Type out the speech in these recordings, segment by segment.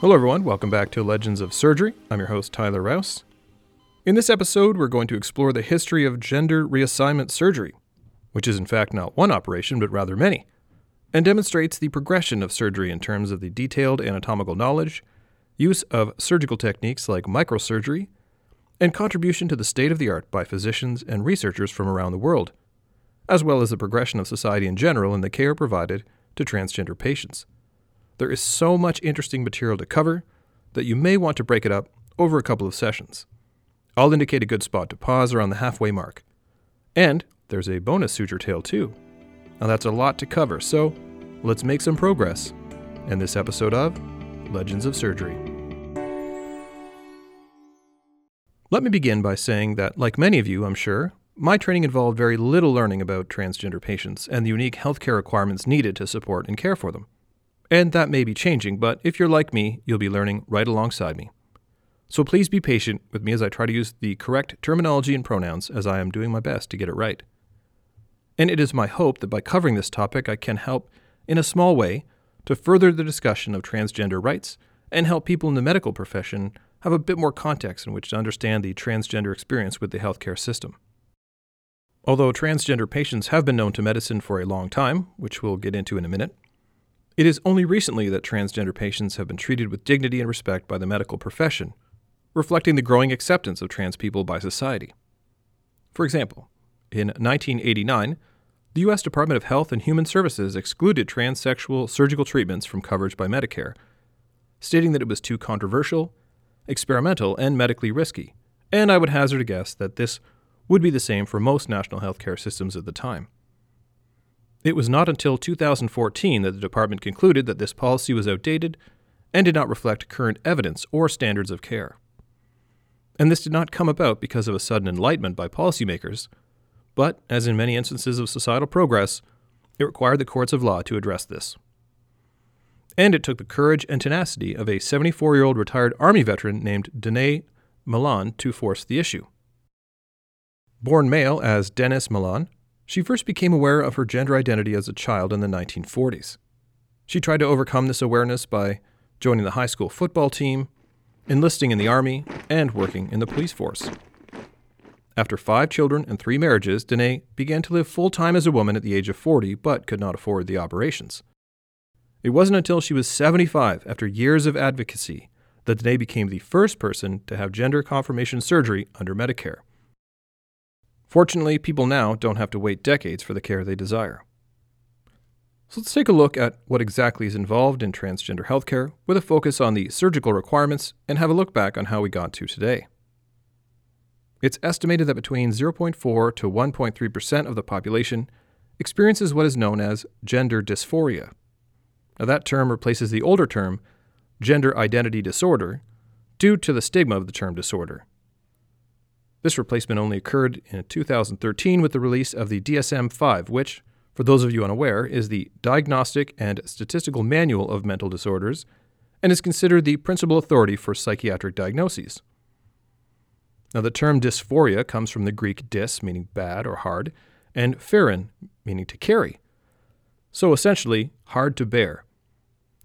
Hello, everyone. Welcome back to Legends of Surgery. I'm your host, Tyler Rouse. In this episode, we're going to explore the history of gender reassignment surgery, which is in fact not one operation, but rather many, and demonstrates the progression of surgery in terms of the detailed anatomical knowledge, use of surgical techniques like microsurgery, and contribution to the state of the art by physicians and researchers from around the world, as well as the progression of society in general in the care provided to transgender patients. There is so much interesting material to cover that you may want to break it up over a couple of sessions. I'll indicate a good spot to pause around the halfway mark. And there's a bonus suture tale too. Now that's a lot to cover, so let's make some progress in this episode of Legends of Surgery. Let me begin by saying that, like many of you, I'm sure, my training involved very little learning about transgender patients and the unique healthcare requirements needed to support and care for them. And that may be changing, but if you're like me, you'll be learning right alongside me. So please be patient with me as I try to use the correct terminology and pronouns as I am doing my best to get it right. And it is my hope that by covering this topic, I can help, in a small way, to further the discussion of transgender rights and help people in the medical profession have a bit more context in which to understand the transgender experience with the healthcare system. Although transgender patients have been known to medicine for a long time, which we'll get into in a minute, it is only recently that transgender patients have been treated with dignity and respect by the medical profession, reflecting the growing acceptance of trans people by society. For example, in 1989, the U.S. Department of Health and Human Services excluded transsexual surgical treatments from coverage by Medicare, stating that it was too controversial, experimental, and medically risky. And I would hazard a guess that this would be the same for most national healthcare systems at the time. It was not until 2014 that the department concluded that this policy was outdated and did not reflect current evidence or standards of care. And this did not come about because of a sudden enlightenment by policymakers, but, as in many instances of societal progress, it required the courts of law to address this. And it took the courage and tenacity of a 74 year old retired Army veteran named Danae Milan to force the issue. Born male as Dennis Milan, she first became aware of her gender identity as a child in the 1940s. She tried to overcome this awareness by joining the high school football team, enlisting in the Army, and working in the police force. After five children and three marriages, Danae began to live full time as a woman at the age of 40, but could not afford the operations. It wasn't until she was 75, after years of advocacy, that Danae became the first person to have gender confirmation surgery under Medicare. Fortunately, people now don't have to wait decades for the care they desire. So let's take a look at what exactly is involved in transgender healthcare with a focus on the surgical requirements and have a look back on how we got to today. It's estimated that between 0.4 to 1.3% of the population experiences what is known as gender dysphoria. Now, that term replaces the older term, gender identity disorder, due to the stigma of the term disorder. This replacement only occurred in 2013 with the release of the DSM 5, which, for those of you unaware, is the Diagnostic and Statistical Manual of Mental Disorders and is considered the principal authority for psychiatric diagnoses. Now, the term dysphoria comes from the Greek dys, meaning bad or hard, and pherein, meaning to carry. So essentially, hard to bear.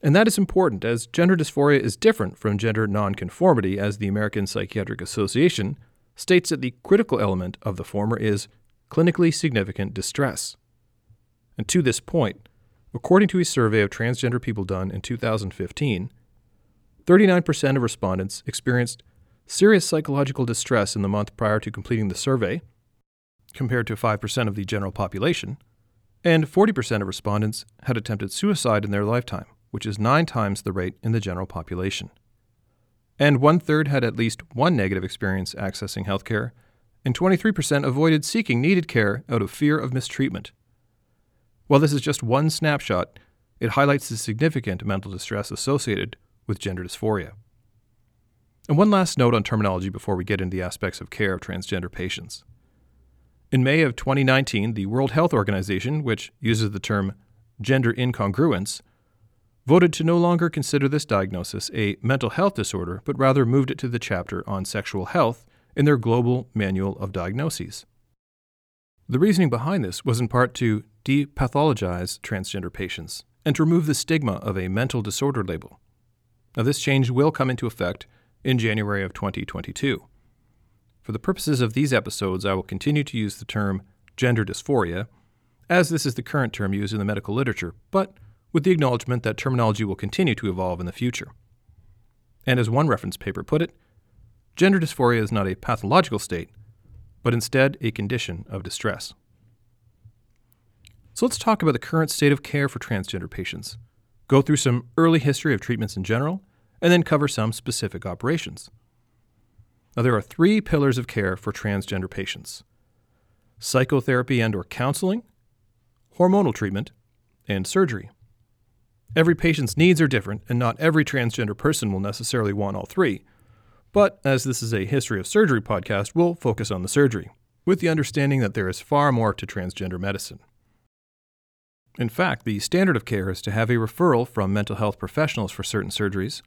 And that is important as gender dysphoria is different from gender nonconformity, as the American Psychiatric Association states that the critical element of the former is clinically significant distress. And to this point, according to a survey of transgender people done in 2015, 39% of respondents experienced serious psychological distress in the month prior to completing the survey, compared to 5% of the general population, and 40% of respondents had attempted suicide in their lifetime, which is nine times the rate in the general population and one third had at least one negative experience accessing healthcare, and 23% avoided seeking needed care out of fear of mistreatment. While this is just one snapshot, it highlights the significant mental distress associated with gender dysphoria. And one last note on terminology before we get into the aspects of care of transgender patients. In May of 2019, the World Health Organization, which uses the term gender incongruence, voted to no longer consider this diagnosis a mental health disorder, but rather moved it to the chapter on sexual health in their Global Manual of Diagnoses. The reasoning behind this was in part to depathologize transgender patients and to remove the stigma of a mental disorder label. Now, this change will come into effect in January of 2022. For the purposes of these episodes, I will continue to use the term gender dysphoria, as this is the current term used in the medical literature, but with the acknowledgement that terminology will continue to evolve in the future. And as one reference paper put it, gender dysphoria is not a pathological state, but instead a condition of distress. So let's talk about the current state of care for transgender patients, go through some early history of treatments in general, and then cover some specific operations. Now there are three pillars of care for transgender patients: psychotherapy and or counseling, hormonal treatment, and surgery. Every patient's needs are different, and not every transgender person will necessarily want all three. But as this is a history of surgery podcast, we'll focus on the surgery, with the understanding that there is far more to transgender medicine. In fact, the standard of care is to have a referral from mental health professionals for certain surgeries,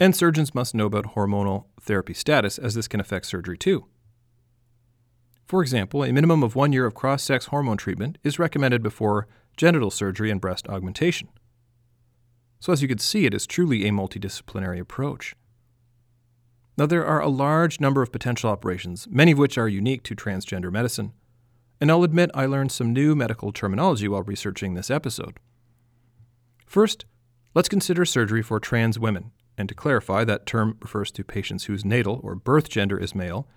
and surgeons must know about hormonal therapy status as this can affect surgery too. For example, a minimum of one year of cross sex hormone treatment is recommended before genital surgery and breast augmentation. So, as you can see, it is truly a multidisciplinary approach. Now, there are a large number of potential operations, many of which are unique to transgender medicine, and I'll admit I learned some new medical terminology while researching this episode. First, let's consider surgery for trans women, and to clarify, that term refers to patients whose natal or birth gender is male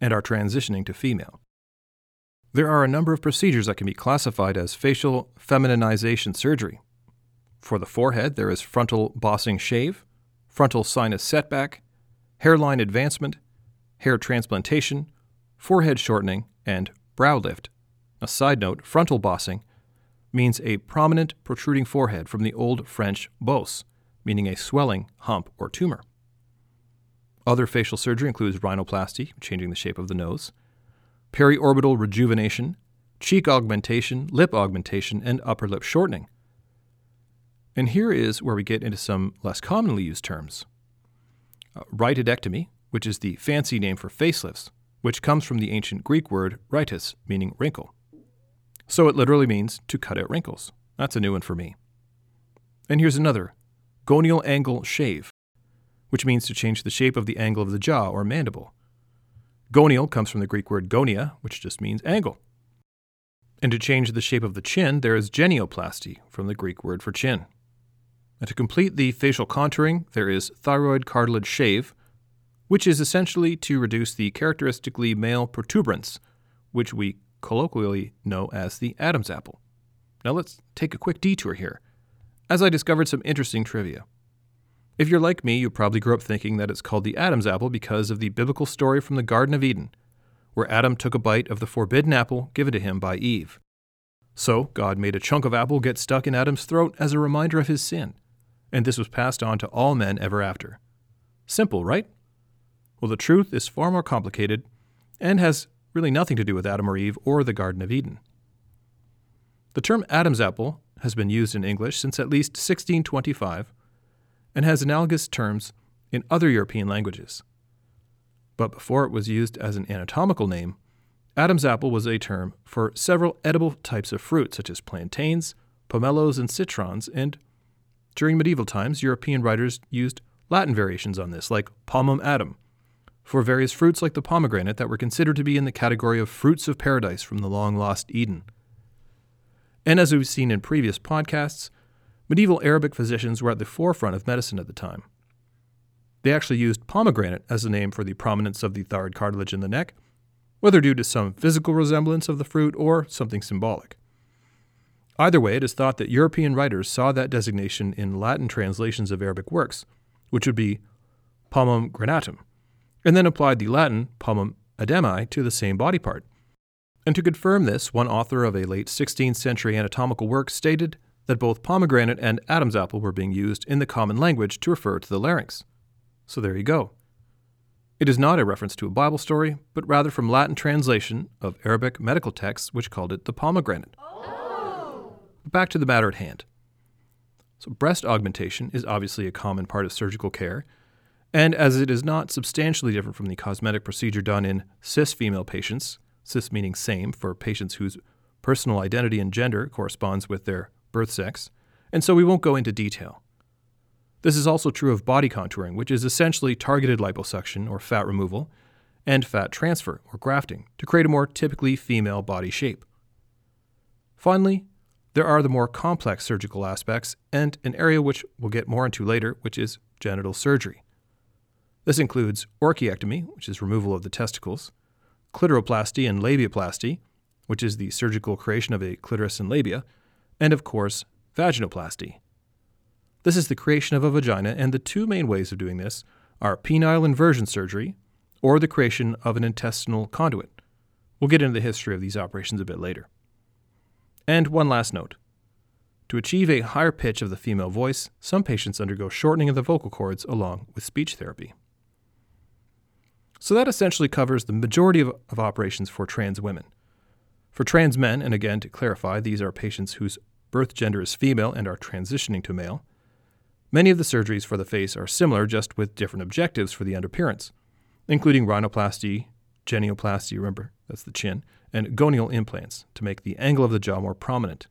and are transitioning to female. There are a number of procedures that can be classified as facial feminization surgery. For the forehead, there is frontal bossing shave, frontal sinus setback, hairline advancement, hair transplantation, forehead shortening, and brow lift. A side note frontal bossing means a prominent protruding forehead from the Old French bosse, meaning a swelling, hump, or tumor. Other facial surgery includes rhinoplasty, changing the shape of the nose, periorbital rejuvenation, cheek augmentation, lip augmentation, and upper lip shortening. And here is where we get into some less commonly used terms. Uh, rhytidectomy, which is the fancy name for facelifts, which comes from the ancient Greek word rhytis, meaning wrinkle. So it literally means to cut out wrinkles. That's a new one for me. And here's another gonial angle shave, which means to change the shape of the angle of the jaw or mandible. Gonial comes from the Greek word gonia, which just means angle. And to change the shape of the chin, there is genioplasty from the Greek word for chin. And to complete the facial contouring, there is thyroid cartilage shave, which is essentially to reduce the characteristically male protuberance, which we colloquially know as the Adam's apple. Now let's take a quick detour here, as I discovered some interesting trivia. If you're like me, you probably grew up thinking that it's called the Adam's apple because of the biblical story from the Garden of Eden, where Adam took a bite of the forbidden apple given to him by Eve. So, God made a chunk of apple get stuck in Adam's throat as a reminder of his sin, and this was passed on to all men ever after. Simple, right? Well, the truth is far more complicated and has really nothing to do with Adam or Eve or the Garden of Eden. The term Adam's apple has been used in English since at least 1625 and has analogous terms in other European languages. But before it was used as an anatomical name, Adam's apple was a term for several edible types of fruit, such as plantains, pomelos, and citrons, and during medieval times, European writers used Latin variations on this, like pomum Adam, for various fruits like the pomegranate that were considered to be in the category of fruits of paradise from the long lost Eden. And as we've seen in previous podcasts, medieval Arabic physicians were at the forefront of medicine at the time. They actually used pomegranate as a name for the prominence of the thyroid cartilage in the neck, whether due to some physical resemblance of the fruit or something symbolic. Either way, it is thought that European writers saw that designation in Latin translations of Arabic works, which would be pomum granatum, and then applied the Latin pomum adami to the same body part. And to confirm this, one author of a late 16th century anatomical work stated that both pomegranate and Adam's apple were being used in the common language to refer to the larynx. So there you go. It is not a reference to a Bible story, but rather from Latin translation of Arabic medical texts which called it the pomegranate. Oh. Back to the matter at hand. So, breast augmentation is obviously a common part of surgical care, and as it is not substantially different from the cosmetic procedure done in cis female patients, cis meaning same for patients whose personal identity and gender corresponds with their birth sex, and so we won't go into detail. This is also true of body contouring, which is essentially targeted liposuction or fat removal, and fat transfer or grafting to create a more typically female body shape. Finally, there are the more complex surgical aspects and an area which we'll get more into later, which is genital surgery. This includes orchiectomy, which is removal of the testicles, clitoroplasty and labiaplasty, which is the surgical creation of a clitoris and labia, and of course, vaginoplasty. This is the creation of a vagina, and the two main ways of doing this are penile inversion surgery or the creation of an intestinal conduit. We'll get into the history of these operations a bit later. And one last note. To achieve a higher pitch of the female voice, some patients undergo shortening of the vocal cords along with speech therapy. So that essentially covers the majority of, of operations for trans women. For trans men, and again to clarify, these are patients whose birth gender is female and are transitioning to male, many of the surgeries for the face are similar just with different objectives for the end appearance, including rhinoplasty, genioplasty, remember, that's the chin, and gonial implants to make the angle of the jaw more prominent.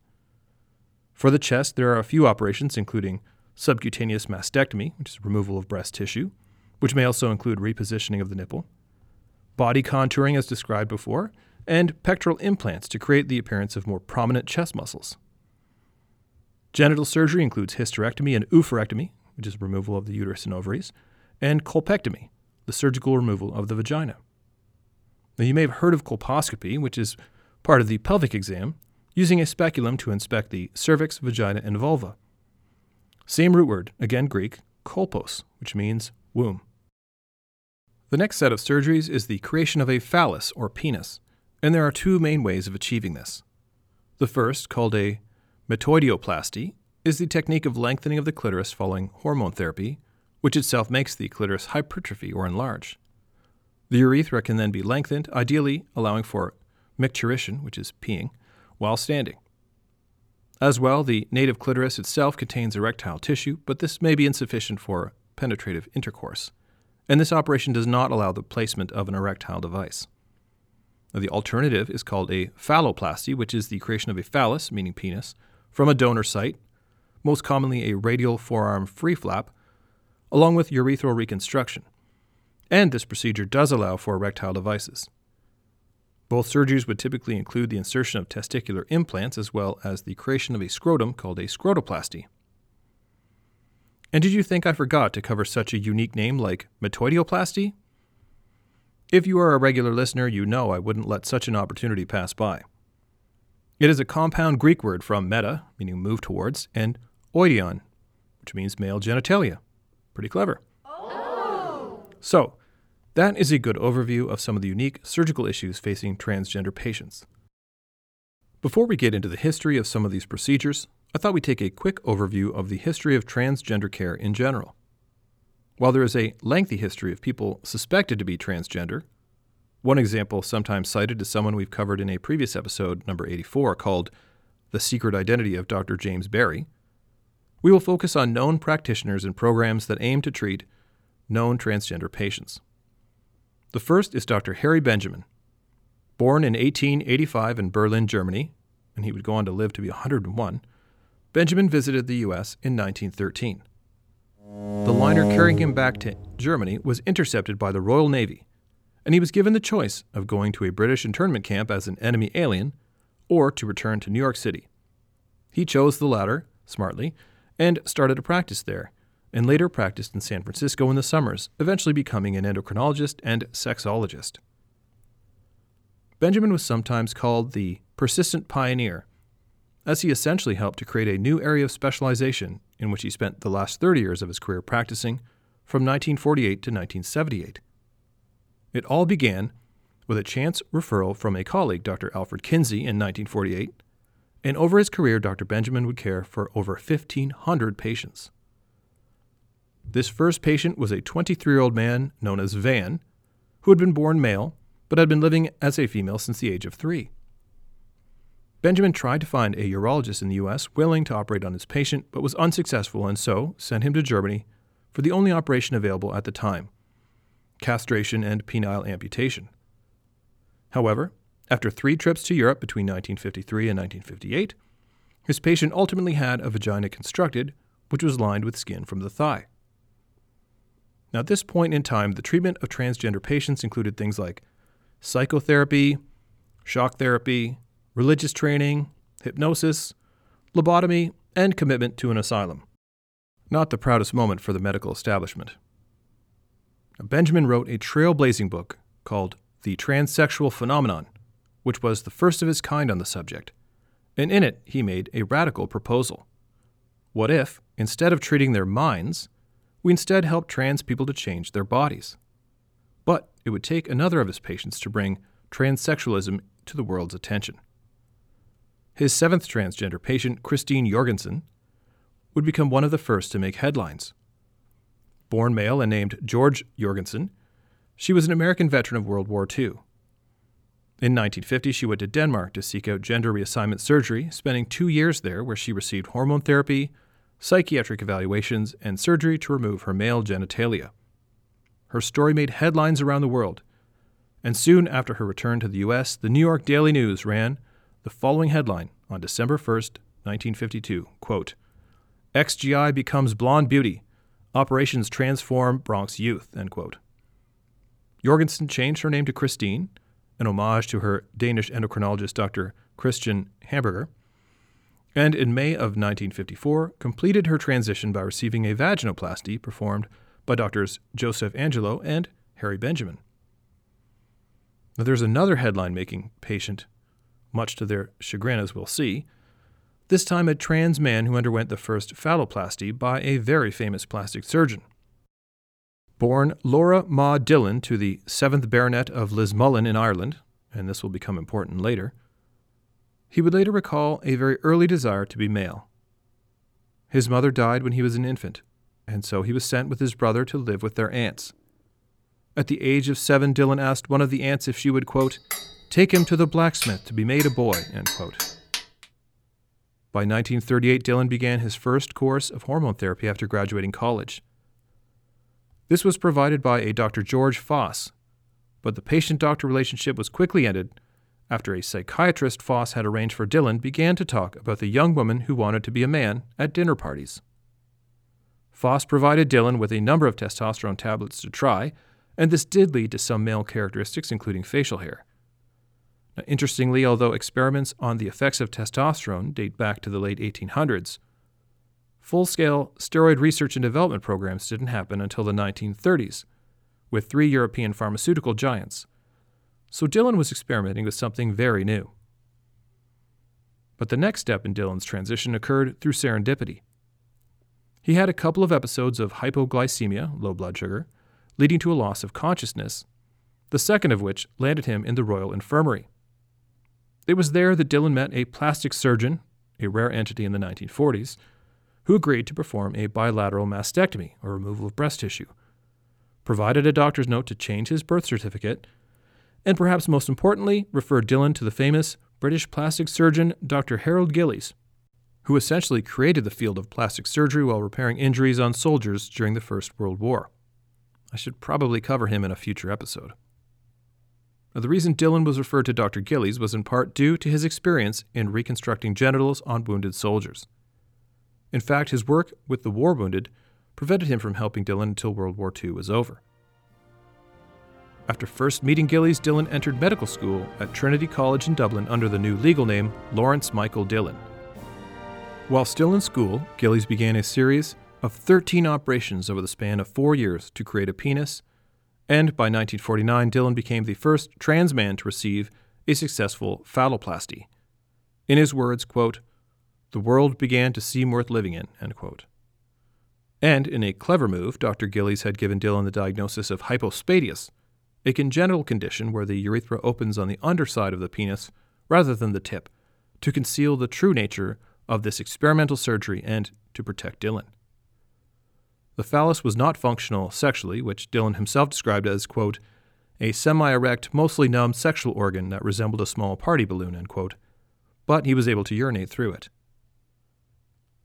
For the chest, there are a few operations, including subcutaneous mastectomy, which is removal of breast tissue, which may also include repositioning of the nipple, body contouring, as described before, and pectoral implants to create the appearance of more prominent chest muscles. Genital surgery includes hysterectomy and oophorectomy, which is removal of the uterus and ovaries, and colpectomy, the surgical removal of the vagina. Now, you may have heard of colposcopy, which is part of the pelvic exam, using a speculum to inspect the cervix, vagina, and vulva. Same root word, again Greek, kolpos, which means womb. The next set of surgeries is the creation of a phallus or penis, and there are two main ways of achieving this. The first, called a metoidioplasty, is the technique of lengthening of the clitoris following hormone therapy, which itself makes the clitoris hypertrophy or enlarge. The urethra can then be lengthened, ideally allowing for micturition, which is peeing, while standing. As well, the native clitoris itself contains erectile tissue, but this may be insufficient for penetrative intercourse, and this operation does not allow the placement of an erectile device. Now, the alternative is called a phalloplasty, which is the creation of a phallus, meaning penis, from a donor site, most commonly a radial forearm free flap, along with urethral reconstruction. And this procedure does allow for erectile devices. Both surgeries would typically include the insertion of testicular implants as well as the creation of a scrotum called a scrotoplasty. And did you think I forgot to cover such a unique name like metoidioplasty? If you are a regular listener, you know I wouldn't let such an opportunity pass by. It is a compound Greek word from meta, meaning move towards, and oidion, which means male genitalia. Pretty clever. So, that is a good overview of some of the unique surgical issues facing transgender patients. Before we get into the history of some of these procedures, I thought we'd take a quick overview of the history of transgender care in general. While there is a lengthy history of people suspected to be transgender, one example sometimes cited is someone we've covered in a previous episode, number 84, called The Secret Identity of Dr. James Barry, we will focus on known practitioners and programs that aim to treat known transgender patients. The first is Dr. Harry Benjamin. Born in 1885 in Berlin, Germany, and he would go on to live to be 101, Benjamin visited the U.S. in 1913. The liner carrying him back to Germany was intercepted by the Royal Navy, and he was given the choice of going to a British internment camp as an enemy alien or to return to New York City. He chose the latter, smartly, and started a practice there, and later practiced in San Francisco in the summers, eventually becoming an endocrinologist and sexologist. Benjamin was sometimes called the persistent pioneer, as he essentially helped to create a new area of specialization in which he spent the last 30 years of his career practicing from 1948 to 1978. It all began with a chance referral from a colleague, Dr. Alfred Kinsey, in 1948, and over his career, Dr. Benjamin would care for over 1,500 patients. This first patient was a 23 year old man known as Van, who had been born male but had been living as a female since the age of three. Benjamin tried to find a urologist in the U.S. willing to operate on his patient, but was unsuccessful and so sent him to Germany for the only operation available at the time castration and penile amputation. However, after three trips to Europe between 1953 and 1958, his patient ultimately had a vagina constructed which was lined with skin from the thigh. Now, at this point in time, the treatment of transgender patients included things like psychotherapy, shock therapy, religious training, hypnosis, lobotomy, and commitment to an asylum. Not the proudest moment for the medical establishment. Benjamin wrote a trailblazing book called The Transsexual Phenomenon, which was the first of its kind on the subject, and in it he made a radical proposal. What if, instead of treating their minds, we instead help trans people to change their bodies? But it would take another of his patients to bring transsexualism to the world's attention. His seventh transgender patient, Christine Jorgensen, would become one of the first to make headlines. Born male and named George Jorgensen, she was an American veteran of World War II. In 1950, she went to Denmark to seek out gender reassignment surgery, spending two years there where she received hormone therapy, psychiatric evaluations, and surgery to remove her male genitalia. Her story made headlines around the world, and soon after her return to the U.S., the New York Daily News ran the following headline on December 1, 1952 quote, XGI becomes blonde beauty. Operations transform Bronx youth. End quote. Jorgensen changed her name to Christine, an homage to her Danish endocrinologist Dr. Christian Hamburger, and in May of 1954 completed her transition by receiving a vaginoplasty performed by doctors Joseph Angelo and Harry Benjamin. Now, there's another headline making patient, much to their chagrin, as we'll see, this time a trans man who underwent the first phalloplasty by a very famous plastic surgeon. Born Laura Maud Dillon to the 7th Baronet of Lismullen in Ireland, and this will become important later, he would later recall a very early desire to be male. His mother died when he was an infant, and so he was sent with his brother to live with their aunts. At the age of seven, Dillon asked one of the aunts if she would, quote, take him to the blacksmith to be made a boy, end quote. By 1938, Dillon began his first course of hormone therapy after graduating college. This was provided by a Dr. George Foss, but the patient doctor relationship was quickly ended after a psychiatrist Foss had arranged for Dillon began to talk about the young woman who wanted to be a man at dinner parties. Foss provided Dillon with a number of testosterone tablets to try, and this did lead to some male characteristics, including facial hair. Now, interestingly, although experiments on the effects of testosterone date back to the late 1800s, Full scale steroid research and development programs didn't happen until the 1930s, with three European pharmaceutical giants. So Dillon was experimenting with something very new. But the next step in Dillon's transition occurred through serendipity. He had a couple of episodes of hypoglycemia, low blood sugar, leading to a loss of consciousness, the second of which landed him in the Royal Infirmary. It was there that Dillon met a plastic surgeon, a rare entity in the 1940s, who agreed to perform a bilateral mastectomy, or removal of breast tissue, provided a doctor's note to change his birth certificate, and perhaps most importantly, referred Dillon to the famous British plastic surgeon Dr. Harold Gillies, who essentially created the field of plastic surgery while repairing injuries on soldiers during the First World War. I should probably cover him in a future episode. Now, the reason Dillon was referred to Dr. Gillies was in part due to his experience in reconstructing genitals on wounded soldiers. In fact, his work with the war wounded prevented him from helping Dillon until World War II was over. After first meeting Gillies, Dillon entered medical school at Trinity College in Dublin under the new legal name Lawrence Michael Dillon. While still in school, Gillies began a series of 13 operations over the span of four years to create a penis, and by 1949, Dillon became the first trans man to receive a successful phalloplasty. In his words, quote, the world began to seem worth living in. And in a clever move, Dr. Gillies had given Dillon the diagnosis of hypospadias, a congenital condition where the urethra opens on the underside of the penis rather than the tip, to conceal the true nature of this experimental surgery and to protect Dillon. The phallus was not functional sexually, which Dillon himself described as, quote, a semi erect, mostly numb sexual organ that resembled a small party balloon, end quote, but he was able to urinate through it.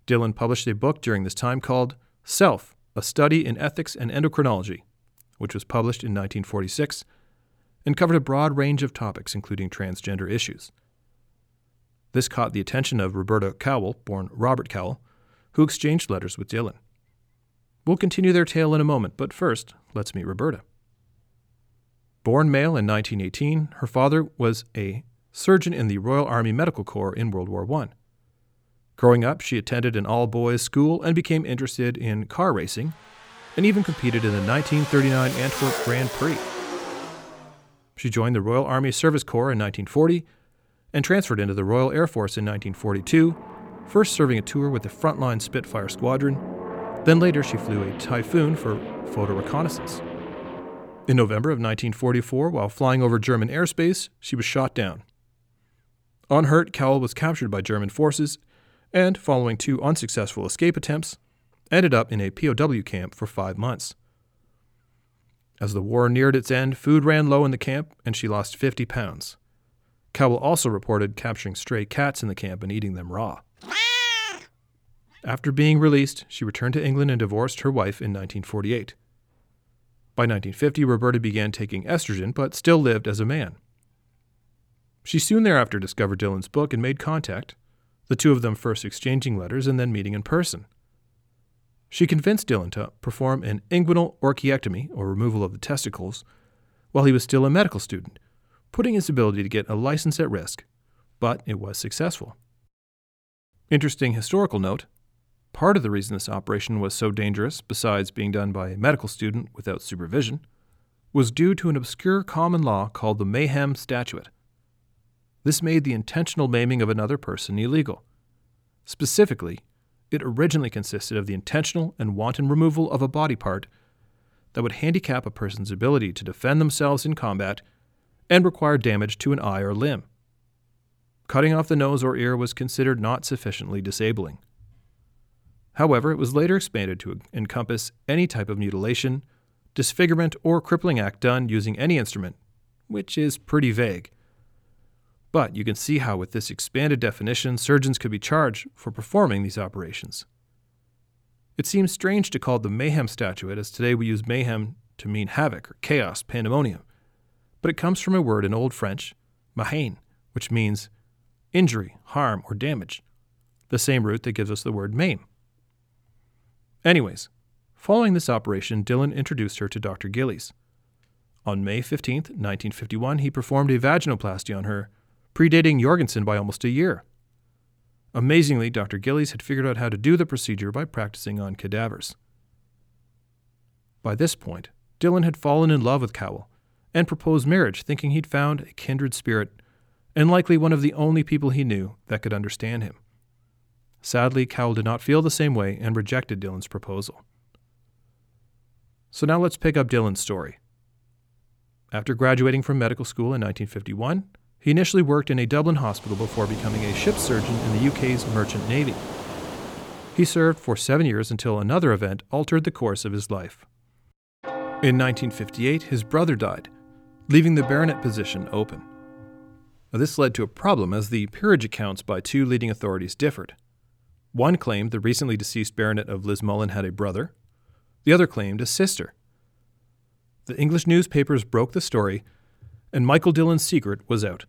Dillon published a book during this time called Self A Study in Ethics and Endocrinology, which was published in 1946 and covered a broad range of topics, including transgender issues. This caught the attention of Roberta Cowell, born Robert Cowell, who exchanged letters with Dillon. We'll continue their tale in a moment, but first, let's meet Roberta. Born male in 1918, her father was a surgeon in the Royal Army Medical Corps in World War I. Growing up, she attended an all boys school and became interested in car racing, and even competed in the 1939 Antwerp Grand Prix. She joined the Royal Army Service Corps in 1940 and transferred into the Royal Air Force in 1942, first serving a tour with the Frontline Spitfire Squadron. Then later, she flew a Typhoon for photo reconnaissance. In November of 1944, while flying over German airspace, she was shot down. Unhurt, Cowell was captured by German forces and, following two unsuccessful escape attempts, ended up in a POW camp for five months. As the war neared its end, food ran low in the camp and she lost 50 pounds. Cowell also reported capturing stray cats in the camp and eating them raw. After being released, she returned to England and divorced her wife in 1948. By 1950, Roberta began taking estrogen, but still lived as a man. She soon thereafter discovered Dillon's book and made contact, the two of them first exchanging letters and then meeting in person. She convinced Dillon to perform an inguinal orchiectomy, or removal of the testicles, while he was still a medical student, putting his ability to get a license at risk, but it was successful. Interesting historical note Part of the reason this operation was so dangerous, besides being done by a medical student without supervision, was due to an obscure common law called the Mayhem Statute. This made the intentional maiming of another person illegal. Specifically, it originally consisted of the intentional and wanton removal of a body part that would handicap a person's ability to defend themselves in combat and require damage to an eye or limb. Cutting off the nose or ear was considered not sufficiently disabling. However, it was later expanded to encompass any type of mutilation, disfigurement, or crippling act done using any instrument, which is pretty vague. But you can see how, with this expanded definition, surgeons could be charged for performing these operations. It seems strange to call the mayhem statute, as today we use mayhem to mean havoc or chaos, pandemonium, but it comes from a word in Old French, mahain, which means injury, harm, or damage, the same root that gives us the word maim. Anyways, following this operation, Dillon introduced her to Dr. Gillies. On May 15, 1951, he performed a vaginoplasty on her, predating Jorgensen by almost a year. Amazingly, Dr. Gillies had figured out how to do the procedure by practicing on cadavers. By this point, Dillon had fallen in love with Cowell and proposed marriage, thinking he'd found a kindred spirit and likely one of the only people he knew that could understand him. Sadly, Cowell did not feel the same way and rejected Dillon's proposal. So now let's pick up Dillon's story. After graduating from medical school in 1951, he initially worked in a Dublin hospital before becoming a ship surgeon in the UK's Merchant Navy. He served for seven years until another event altered the course of his life. In 1958, his brother died, leaving the baronet position open. This led to a problem as the peerage accounts by two leading authorities differed. One claimed the recently deceased baronet of Lismullen had a brother, the other claimed a sister. The English newspapers broke the story, and Michael Dillon's secret was out.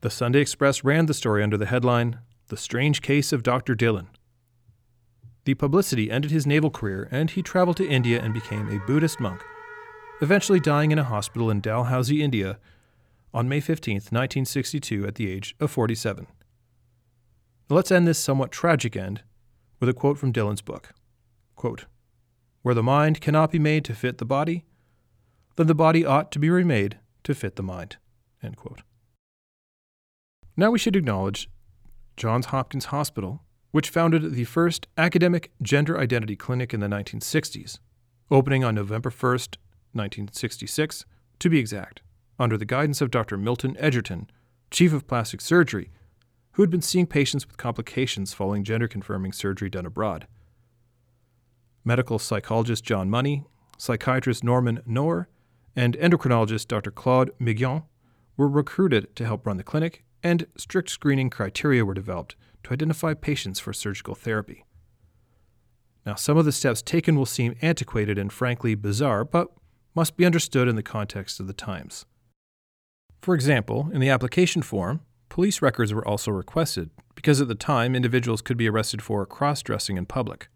The Sunday Express ran the story under the headline, The Strange Case of Dr. Dillon. The publicity ended his naval career, and he traveled to India and became a Buddhist monk, eventually dying in a hospital in Dalhousie, India, on May 15, 1962, at the age of 47. Let's end this somewhat tragic end with a quote from Dillon's book. Quote, Where the mind cannot be made to fit the body, then the body ought to be remade to fit the mind. End quote. Now we should acknowledge Johns Hopkins Hospital, which founded the first academic gender identity clinic in the 1960s, opening on November 1st, 1966, to be exact, under the guidance of Dr. Milton Edgerton, Chief of Plastic Surgery who had been seeing patients with complications following gender confirming surgery done abroad. Medical psychologist John Money, psychiatrist Norman Knorr, and endocrinologist Dr. Claude Migeon were recruited to help run the clinic, and strict screening criteria were developed to identify patients for surgical therapy. Now, some of the steps taken will seem antiquated and frankly bizarre, but must be understood in the context of the times. For example, in the application form, Police records were also requested because at the time individuals could be arrested for cross dressing in public.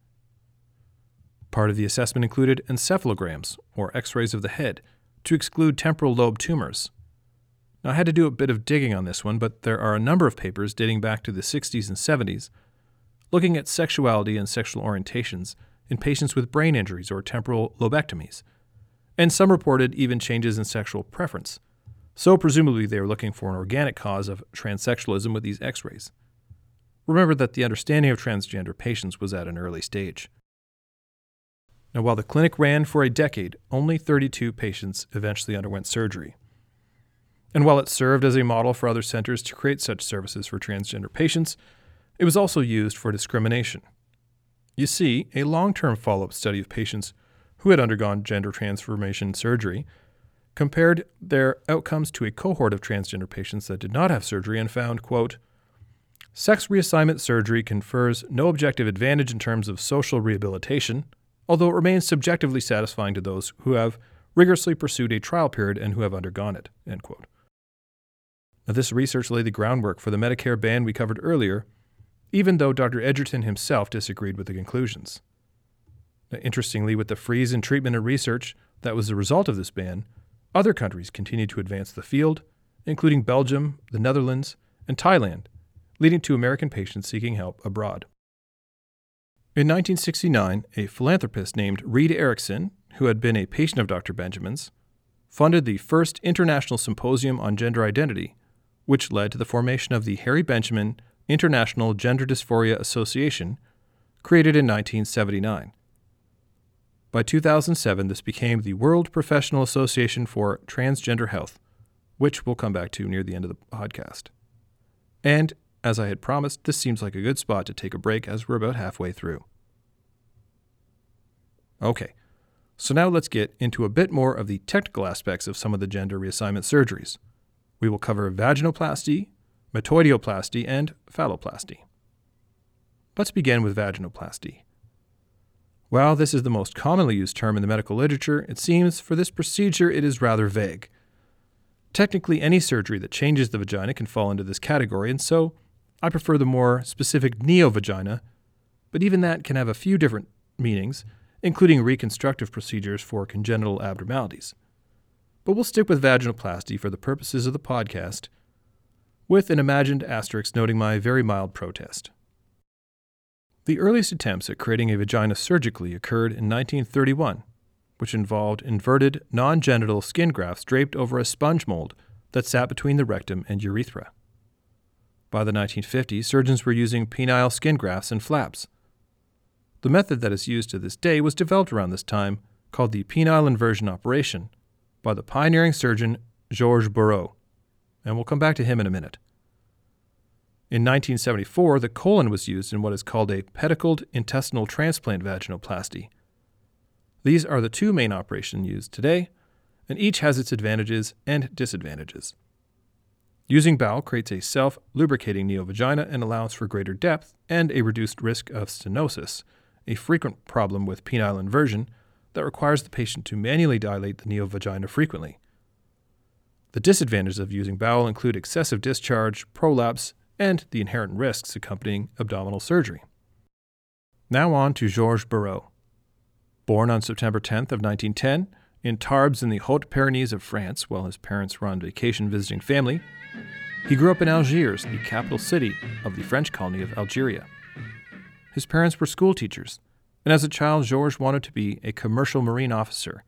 Part of the assessment included encephalograms, or x rays of the head, to exclude temporal lobe tumors. Now, I had to do a bit of digging on this one, but there are a number of papers dating back to the 60s and 70s looking at sexuality and sexual orientations in patients with brain injuries or temporal lobectomies, and some reported even changes in sexual preference. So, presumably, they were looking for an organic cause of transsexualism with these x rays. Remember that the understanding of transgender patients was at an early stage. Now, while the clinic ran for a decade, only 32 patients eventually underwent surgery. And while it served as a model for other centers to create such services for transgender patients, it was also used for discrimination. You see, a long term follow up study of patients who had undergone gender transformation surgery compared their outcomes to a cohort of transgender patients that did not have surgery and found, quote, Sex reassignment surgery confers no objective advantage in terms of social rehabilitation, although it remains subjectively satisfying to those who have rigorously pursued a trial period and who have undergone it. End quote. Now, this research laid the groundwork for the Medicare ban we covered earlier, even though Dr. Edgerton himself disagreed with the conclusions. Now, interestingly, with the freeze in treatment and research that was the result of this ban, other countries continued to advance the field, including Belgium, the Netherlands, and Thailand, leading to American patients seeking help abroad. In 1969, a philanthropist named Reed Erickson, who had been a patient of Dr. Benjamin's, funded the first international symposium on gender identity which led to the formation of the Harry Benjamin International Gender Dysphoria Association, created in 1979. By 2007, this became the World Professional Association for Transgender Health, which we'll come back to near the end of the podcast. And, as I had promised, this seems like a good spot to take a break as we're about halfway through. Okay, so now let's get into a bit more of the technical aspects of some of the gender reassignment surgeries. We will cover vaginoplasty, metoidioplasty, and phalloplasty. Let's begin with vaginoplasty. While this is the most commonly used term in the medical literature, it seems for this procedure it is rather vague. Technically, any surgery that changes the vagina can fall into this category, and so I prefer the more specific neovagina, but even that can have a few different meanings, including reconstructive procedures for congenital abnormalities but we'll stick with vaginoplasty for the purposes of the podcast, with an imagined asterisk noting my very mild protest. The earliest attempts at creating a vagina surgically occurred in 1931, which involved inverted non genital skin grafts draped over a sponge mold that sat between the rectum and urethra. By the 1950s, surgeons were using penile skin grafts and flaps. The method that is used to this day was developed around this time, called the penile inversion operation, by the pioneering surgeon Georges Burou, and we'll come back to him in a minute. In 1974, the colon was used in what is called a pedicled intestinal transplant vaginoplasty. These are the two main operations used today, and each has its advantages and disadvantages. Using bowel creates a self lubricating neovagina and allows for greater depth and a reduced risk of stenosis, a frequent problem with penile inversion that requires the patient to manually dilate the neovagina frequently. The disadvantages of using bowel include excessive discharge, prolapse, and the inherent risks accompanying abdominal surgery. Now on to Georges Burou. Born on September 10th of 1910 in Tarbes in the Hautes-Pyrenees of France while his parents were on vacation visiting family, he grew up in Algiers, the capital city of the French colony of Algeria. His parents were school teachers, and as a child, Georges wanted to be a commercial marine officer.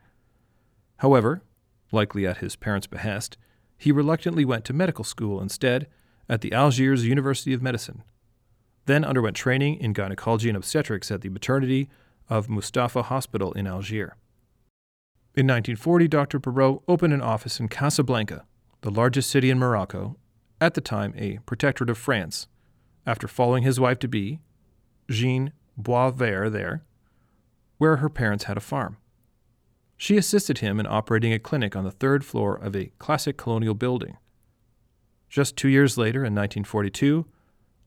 However, likely at his parents' behest, he reluctantly went to medical school instead at the Algiers University of Medicine, then underwent training in gynecology and obstetrics at the maternity of Mustapha Hospital in Algiers. In 1940, Dr. Burou opened an office in Casablanca, the largest city in Morocco, at the time a protectorate of France, after following his wife to be, Jeanne Boisvert there, where her parents had a farm. She assisted him in operating a clinic on the third floor of a classic colonial building. Just two years later, in 1942,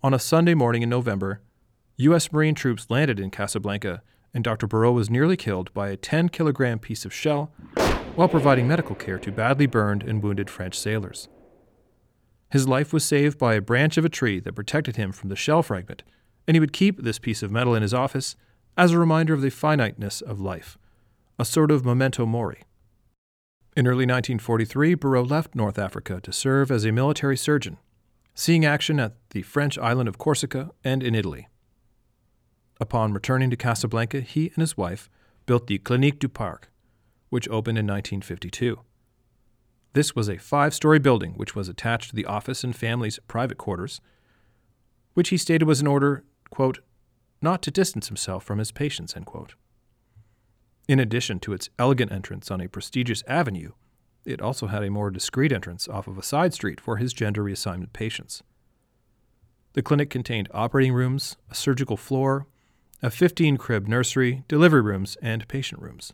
on a Sunday morning in November, U.S. Marine troops landed in Casablanca, and Dr. Burou was nearly killed by a 10 kilogram piece of shell while providing medical care to badly burned and wounded French sailors. His life was saved by a branch of a tree that protected him from the shell fragment, and he would keep this piece of metal in his office as a reminder of the finiteness of life, a sort of memento mori. In early 1943, Burou left North Africa to serve as a military surgeon, seeing action at the French island of Corsica and in Italy. Upon returning to Casablanca, he and his wife built the Clinique du Parc, which opened in 1952. This was a five story building which was attached to the office and family's private quarters, which he stated was in order, quote, not to distance himself from his patients, end quote. In addition to its elegant entrance on a prestigious avenue, it also had a more discreet entrance off of a side street for his gender reassignment patients. The clinic contained operating rooms, a surgical floor, a 15 crib nursery, delivery rooms, and patient rooms.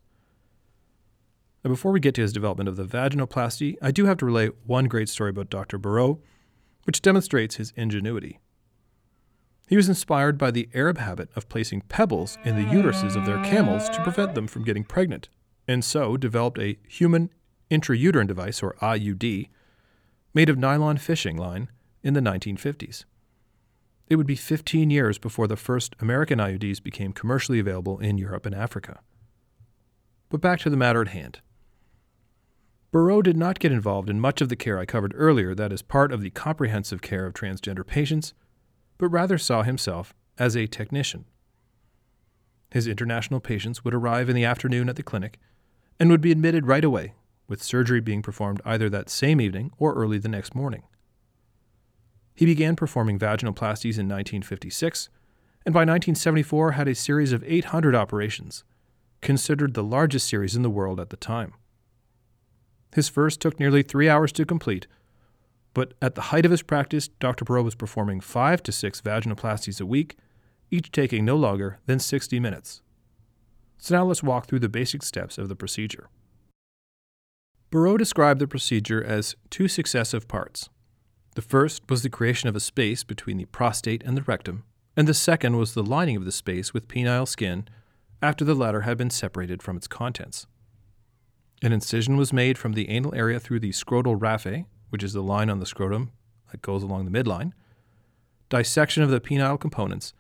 Now, before we get to his development of the vaginoplasty, I do have to relay one great story about Dr. Burou, which demonstrates his ingenuity. He was inspired by the Arab habit of placing pebbles in the uteruses of their camels to prevent them from getting pregnant, and so developed a human intrauterine device, or IUD, made of nylon fishing line in the 1950s. It would be 15 years before the first American IUDs became commercially available in Europe and Africa. But back to the matter at hand. Burou did not get involved in much of the care I covered earlier that is part of the comprehensive care of transgender patients, but rather saw himself as a technician. His international patients would arrive in the afternoon at the clinic and would be admitted right away, with surgery being performed either that same evening or early the next morning. He began performing vaginal vaginoplasties in 1956, and by 1974 had a series of 800 operations, considered the largest series in the world at the time. His first took nearly three hours to complete, but at the height of his practice, Dr. Burou was performing five to six vaginoplasties a week, each taking no longer than 60 minutes. So now let's walk through the basic steps of the procedure. Burou described the procedure as two successive parts. The first was the creation of a space between the prostate and the rectum, and the second was the lining of the space with penile skin after the latter had been separated from its contents. An incision was made from the anal area through the scrotal raphe, which is the line on the scrotum that goes along the midline, dissection of the penile components,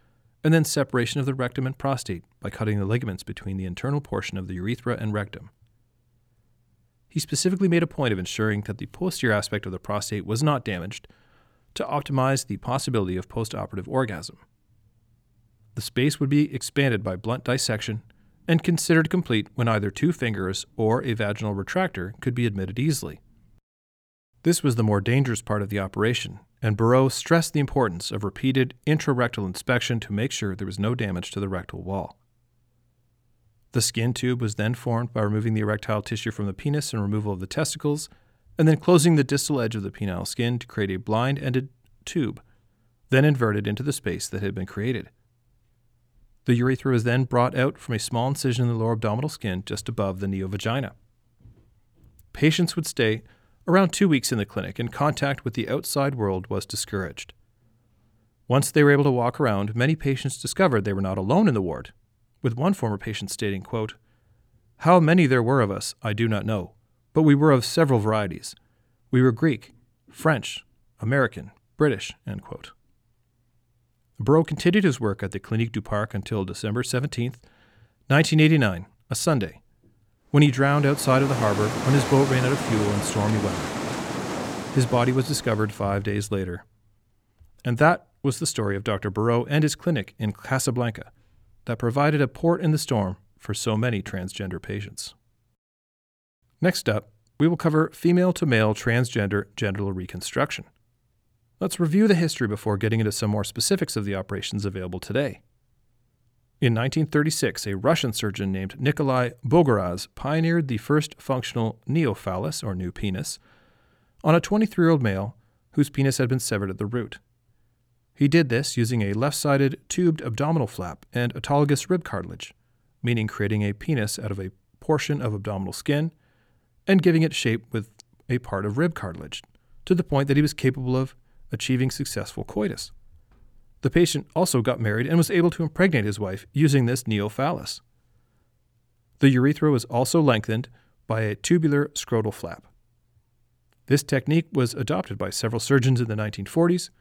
and then separation of the rectum and prostate by cutting the ligaments between the internal portion of the urethra and rectum. He specifically made a point of ensuring that the posterior aspect of the prostate was not damaged to optimize the possibility of postoperative orgasm. The space would be expanded by blunt dissection and considered complete when either two fingers or a vaginal retractor could be admitted easily. This was the more dangerous part of the operation, and Burou stressed the importance of repeated intrarectal inspection to make sure there was no damage to the rectal wall. The skin tube was then formed by removing the erectile tissue from the penis and removal of the testicles, and then closing the distal edge of the penile skin to create a blind ended tube, then inverted into the space that had been created. The urethra was then brought out from a small incision in the lower abdominal skin just above the neovagina. Patients would stay around two weeks in the clinic, and contact with the outside world was discouraged. Once they were able to walk around, many patients discovered they were not alone in the ward, with one former patient stating, quote, How many there were of us, I do not know, but we were of several varieties. We were Greek, French, American, British, end quote. Burou continued his work at the Clinique du Parc until December 17, 1989, a Sunday, when he drowned outside of the harbor when his boat ran out of fuel in stormy weather. His body was discovered five days later. And that was the story of Dr. Burou and his clinic in Casablanca that provided a port in the storm for so many transgender patients. Next up, we will cover female to male transgender genital reconstruction. Let's review the history before getting into some more specifics of the operations available today. In 1936, a Russian surgeon named Nikolai Bogoraz pioneered the first functional neophallus, or new penis, on a 23 year old male whose penis had been severed at the root. He did this using a left sided tubed abdominal flap and autologous rib cartilage, meaning creating a penis out of a portion of abdominal skin and giving it shape with a part of rib cartilage, to the point that he was capable of achieving successful coitus. The patient also got married and was able to impregnate his wife using this neophallus. The urethra was also lengthened by a tubular scrotal flap. This technique was adopted by several surgeons in the 1940s,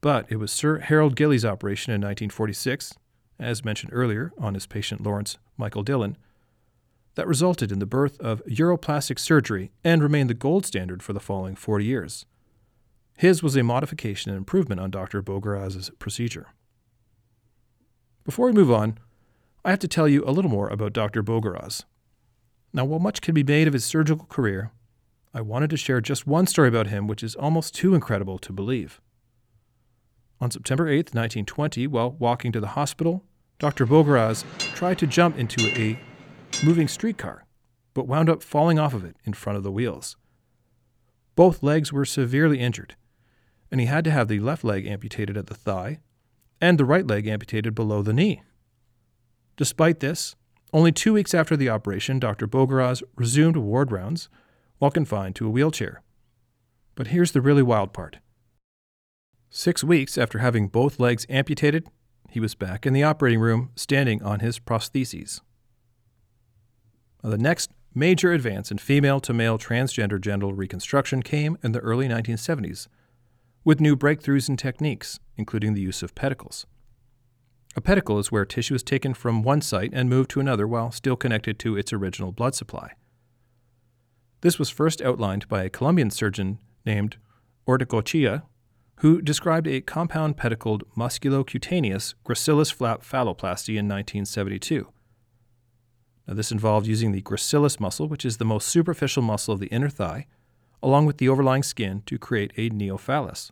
but it was Sir Harold Gillies' operation in 1946, as mentioned earlier on his patient Laurence Michael Dillon, that resulted in the birth of uroplastic surgery and remained the gold standard for the following 40 years. His was a modification and improvement on Dr. Bogoraz's procedure. Before we move on, I have to tell you a little more about Dr. Bogoraz. Now, while much can be made of his surgical career, I wanted to share just one story about him which is almost too incredible to believe. On September 8, 1920, while walking to the hospital, Dr. Bogoraz tried to jump into a moving streetcar, but wound up falling off of it in front of the wheels. Both legs were severely injured, and he had to have the left leg amputated at the thigh and the right leg amputated below the knee. Despite this, only two weeks after the operation, Dr. Bogoraz resumed ward rounds while confined to a wheelchair. But here's the really wild part. Six weeks after having both legs amputated, he was back in the operating room standing on his prostheses. Now, the next major advance in female to male transgender genital reconstruction came in the early 1970s with new breakthroughs in techniques, including the use of pedicles. A pedicle is where tissue is taken from one site and moved to another while still connected to its original blood supply. This was first outlined by a Colombian surgeon named Orticochea who described a compound pedicled musculocutaneous gracilis flap phalloplasty in 1972. Now, this involved using the gracilis muscle, which is the most superficial muscle of the inner thigh, along with the overlying skin to create a neophallus.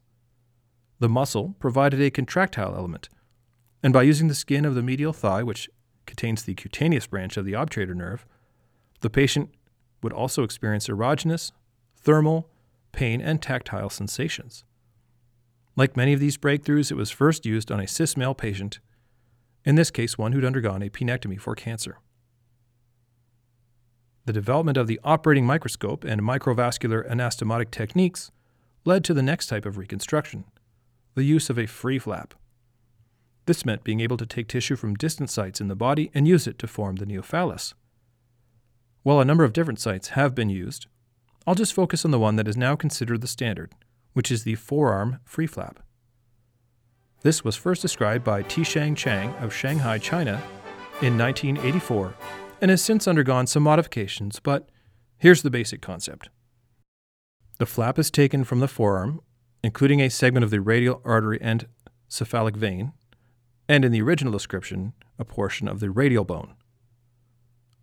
The muscle provided a contractile element, and by using the skin of the medial thigh, which contains the cutaneous branch of the obturator nerve, the patient would also experience erogenous, thermal, pain, and tactile sensations. Like many of these breakthroughs, it was first used on a cis male patient, in this case, one who'd undergone a penectomy for cancer. The development of the operating microscope and microvascular anastomotic techniques led to the next type of reconstruction the use of a free flap. This meant being able to take tissue from distant sites in the body and use it to form the neophallus. While a number of different sites have been used, I'll just focus on the one that is now considered the standard which is the forearm free flap. This was first described by Tisheng Chang of Shanghai, China, in 1984, and has since undergone some modifications, but here's the basic concept. The flap is taken from the forearm, including a segment of the radial artery and cephalic vein, and in the original description, a portion of the radial bone.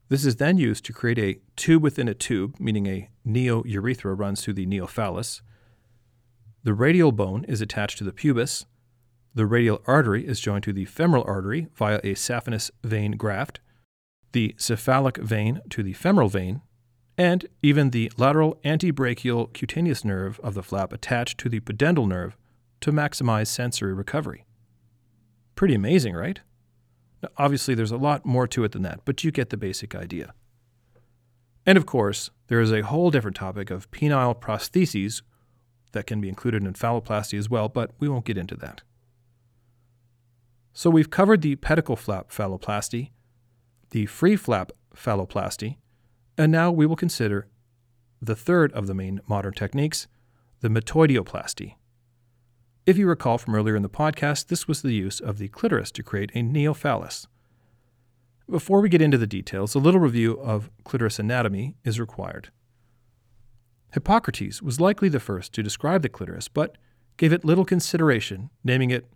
This is then used to create a tube within a tube, meaning a neourethra runs through the neophallus, the radial bone is attached to the pubis. The radial artery is joined to the femoral artery via a saphenous vein graft, the cephalic vein to the femoral vein, and even the lateral antebrachial cutaneous nerve of the flap attached to the pudendal nerve to maximize sensory recovery. Pretty amazing, right? Now, obviously, there's a lot more to it than that, but you get the basic idea. And of course, there is a whole different topic of penile prostheses that can be included in phalloplasty as well, but we won't get into that. So we've covered the pedicle flap phalloplasty, the free flap phalloplasty, and now we will consider the third of the main modern techniques, the metoidioplasty. If you recall from earlier in the podcast, this was the use of the clitoris to create a neophallus. Before we get into the details, a little review of clitoris anatomy is required. Hippocrates was likely the first to describe the clitoris, but gave it little consideration, naming it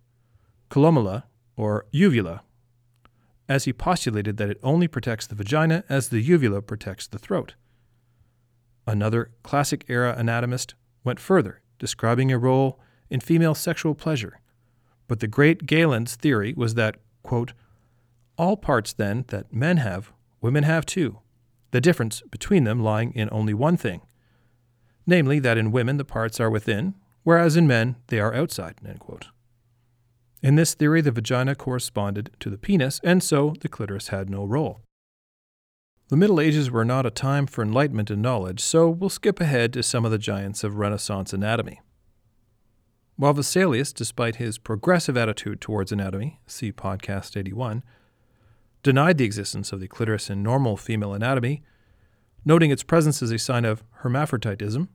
columella or uvula, as he postulated that it only protects the vagina as the uvula protects the throat. Another classic era anatomist went further, describing a role in female sexual pleasure. But the great Galen's theory was that, quote, all parts then that men have, women have too, the difference between them lying in only one thing namely that in women the parts are within, whereas in men they are outside. In this theory, the vagina corresponded to the penis, and so the clitoris had no role. The Middle Ages were not a time for enlightenment and knowledge, so we'll skip ahead to some of the giants of Renaissance anatomy. While Vesalius, despite his progressive attitude towards anatomy, see podcast 81, denied the existence of the clitoris in normal female anatomy, noting its presence as a sign of hermaphroditism,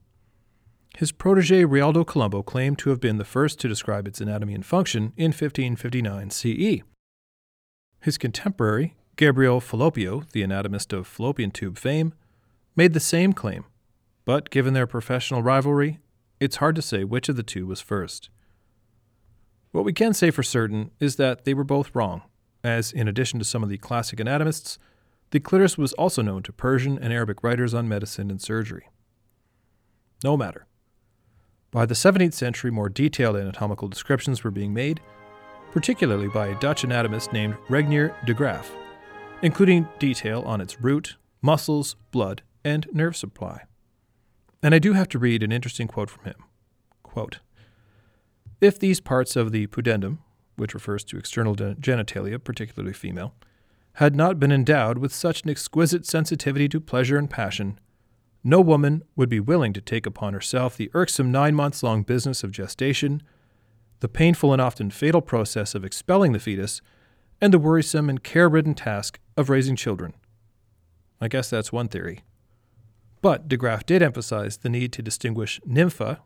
His protege Realdo Colombo claimed to have been the first to describe its anatomy and function in 1559 CE. His contemporary, Gabriel Fallopio, the anatomist of fallopian tube fame, made the same claim, but given their professional rivalry, it's hard to say which of the two was first. What we can say for certain is that they were both wrong, as in addition to some of the classic anatomists, the clitoris was also known to Persian and Arabic writers on medicine and surgery. No matter. By the 17th century, more detailed anatomical descriptions were being made, particularly by a Dutch anatomist named Regnier de Graaf, including detail on its root, muscles, blood, and nerve supply. And I do have to read an interesting quote from him. Quote, if these parts of the pudendum, which refers to external genitalia, particularly female, had not been endowed with such an exquisite sensitivity to pleasure and passion, no woman would be willing to take upon herself the irksome nine months long business of gestation, the painful and often fatal process of expelling the fetus, and the worrisome and care ridden task of raising children. I guess that's one theory. But de Graaf did emphasize the need to distinguish nympha,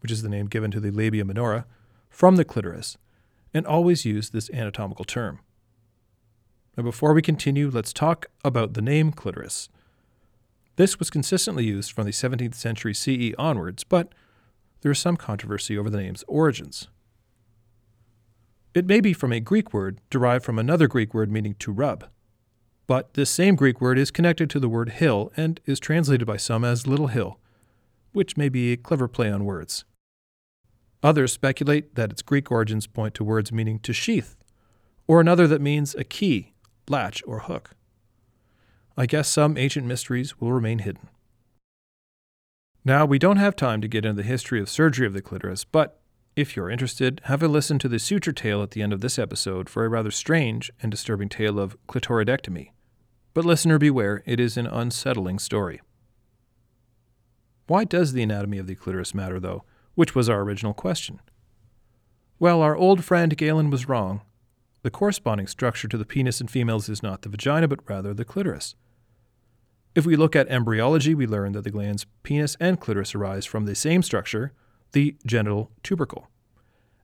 which is the name given to the labia minora, from the clitoris, and always used this anatomical term. Now, before we continue, let's talk about the name clitoris. This was consistently used from the 17th century CE onwards, but there is some controversy over the name's origins. It may be from a Greek word derived from another Greek word meaning to rub, but this same Greek word is connected to the word hill and is translated by some as little hill, which may be a clever play on words. Others speculate that its Greek origins point to words meaning to sheath, or another that means a key, latch, or hook. I guess some ancient mysteries will remain hidden. Now, we don't have time to get into the history of surgery of the clitoris, but if you're interested, have a listen to the suture tale at the end of this episode for a rather strange and disturbing tale of clitoridectomy. But listener beware, it is an unsettling story. Why does the anatomy of the clitoris matter, though? which was our original question. Well, our old friend Galen was wrong. The corresponding structure to the penis in females is not the vagina, but rather the clitoris. If we look at embryology, we learn that the glans penis and clitoris arise from the same structure, the genital tubercle.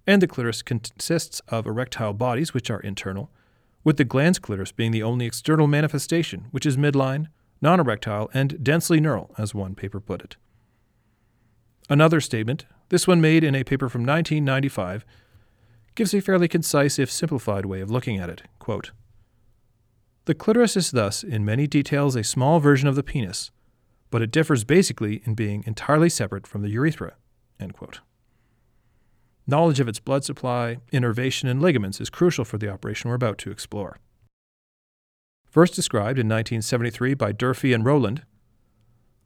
And the clitoris consists of erectile bodies, which are internal, with the glans clitoris being the only external manifestation, which is midline, non erectile, and densely neural, as one paper put it. Another statement, this one made in a paper from 1995, gives a fairly concise, if simplified, way of looking at it. Quote, the clitoris is thus, in many details, a small version of the penis, but it differs basically in being entirely separate from the urethra. Knowledge of its blood supply, innervation, and ligaments is crucial for the operation we're about to explore. First described in 1973 by Durfee and Rowland,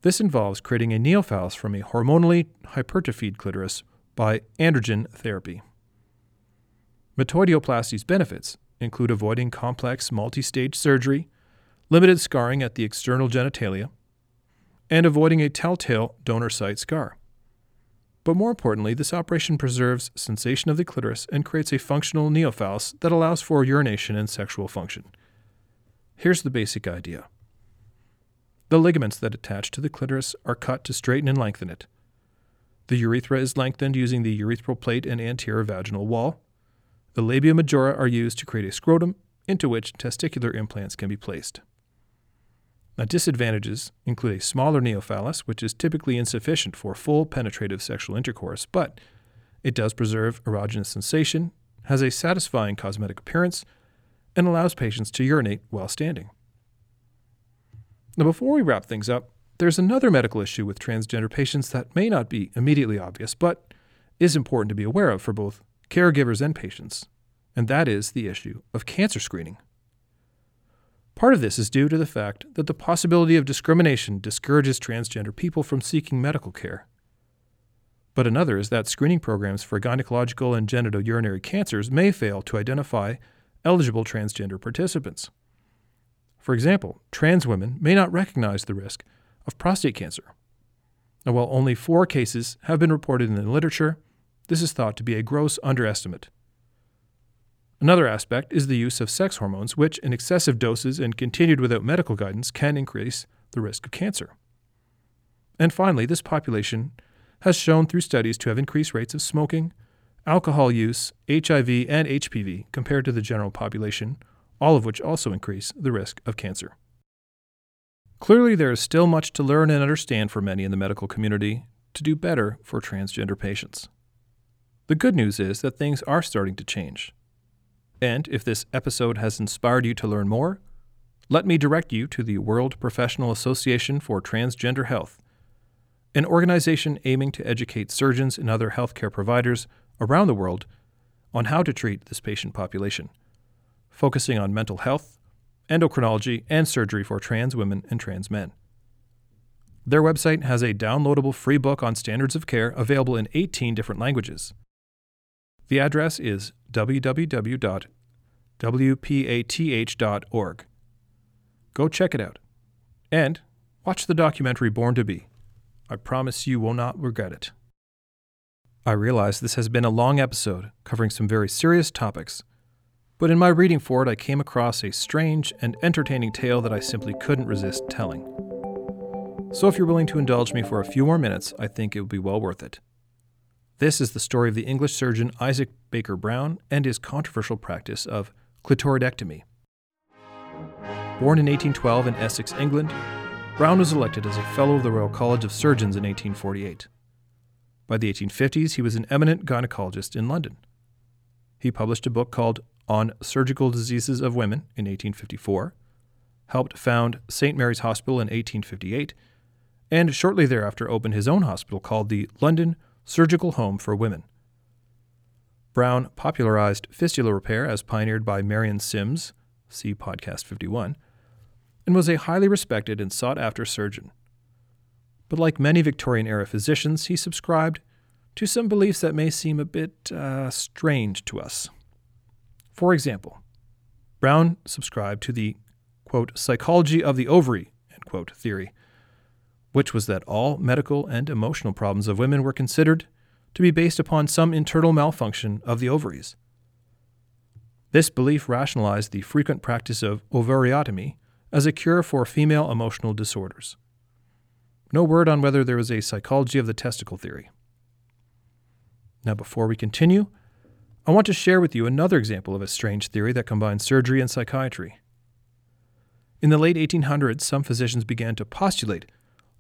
this involves creating a neophallus from a hormonally hypertrophied clitoris by androgen therapy. Metoidioplasty's benefits include avoiding complex multi stage surgery, limited scarring at the external genitalia, and avoiding a telltale donor site scar. But more importantly, this operation preserves sensation of the clitoris and creates a functional neophallus that allows for urination and sexual function. Here's the basic idea. The ligaments that attach to the clitoris are cut to straighten and lengthen it. The urethra is lengthened using the urethral plate and anterior vaginal wall. The labia majora are used to create a scrotum into which testicular implants can be placed. Now, disadvantages include a smaller neophallus, which is typically insufficient for full penetrative sexual intercourse, but it does preserve erogenous sensation, has a satisfying cosmetic appearance, and allows patients to urinate while standing. Now, before we wrap things up, there's another medical issue with transgender patients that may not be immediately obvious, but is important to be aware of for both caregivers and patients, and that is the issue of cancer screening. Part of this is due to the fact that the possibility of discrimination discourages transgender people from seeking medical care. But another is that screening programs for gynecological and genitourinary cancers may fail to identify eligible transgender participants. For example, trans women may not recognize the risk of prostate cancer. Now, while only four cases have been reported in the literature, this is thought to be a gross underestimate. Another aspect is the use of sex hormones, which, in excessive doses and continued without medical guidance, can increase the risk of cancer. And finally, this population has shown through studies to have increased rates of smoking, alcohol use, HIV, and HPV compared to the general population, all of which also increase the risk of cancer. Clearly, there is still much to learn and understand for many in the medical community to do better for transgender patients. The good news is that things are starting to change. And if this episode has inspired you to learn more, let me direct you to the World Professional Association for Transgender Health, an organization aiming to educate surgeons and other healthcare providers around the world on how to treat this patient population, focusing on mental health, endocrinology, and surgery for trans women and trans men. Their website has a downloadable free book on standards of care available in 18 different languages. The address is www.wpath.org. Go check it out. And watch the documentary Born to Be. I promise you will not regret it. I realize this has been a long episode covering some very serious topics, but in my reading for it, I came across a strange and entertaining tale that I simply couldn't resist telling. So if you're willing to indulge me for a few more minutes, I think it would be well worth it. This is the story of the English surgeon Isaac Baker Brown and his controversial practice of clitoridectomy. Born in 1812 in Essex, England, Brown was elected as a Fellow of the Royal College of Surgeons in 1848. By the 1850s, he was an eminent gynecologist in London. He published a book called On Surgical Diseases of Women in 1854, helped found St. Mary's Hospital in 1858, and shortly thereafter opened his own hospital called the London surgical home for women. Brown popularized fistula repair as pioneered by Marion Sims, see podcast 51, and was a highly respected and sought after surgeon. But like many Victorian era physicians, he subscribed to some beliefs that may seem a bit uh, strange to us. For example, Brown subscribed to the quote, psychology of the ovary quote, theory, which was that all medical and emotional problems of women were considered to be based upon some internal malfunction of the ovaries. This belief rationalized the frequent practice of ovariotomy as a cure for female emotional disorders. No word on whether there was a psychology of the testicle theory. Now, before we continue, I want to share with you another example of a strange theory that combines surgery and psychiatry. In the late 1800s, some physicians began to postulate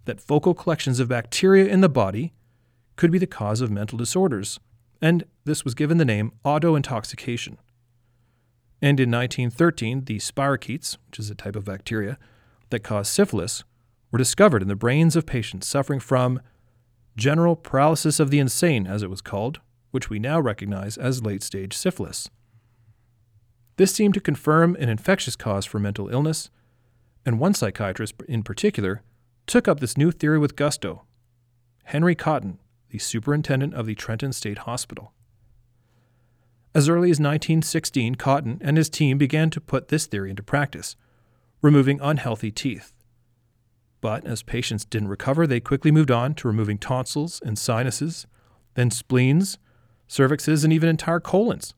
that focal collections of bacteria in the body could be the cause of mental disorders, and this was given the name autointoxication. And in 1913, the spirochetes, which is a type of bacteria that cause syphilis, were discovered in the brains of patients suffering from general paralysis of the insane, as it was called, which we now recognize as late stage syphilis. This seemed to confirm an infectious cause for mental illness, and one psychiatrist in particular took up this new theory with gusto. Henry Cotton, the superintendent of the Trenton State Hospital. As early as 1916, Cotton and his team began to put this theory into practice, removing unhealthy teeth. But as patients didn't recover, they quickly moved on to removing tonsils and sinuses, then spleens, cervixes, and even entire colons.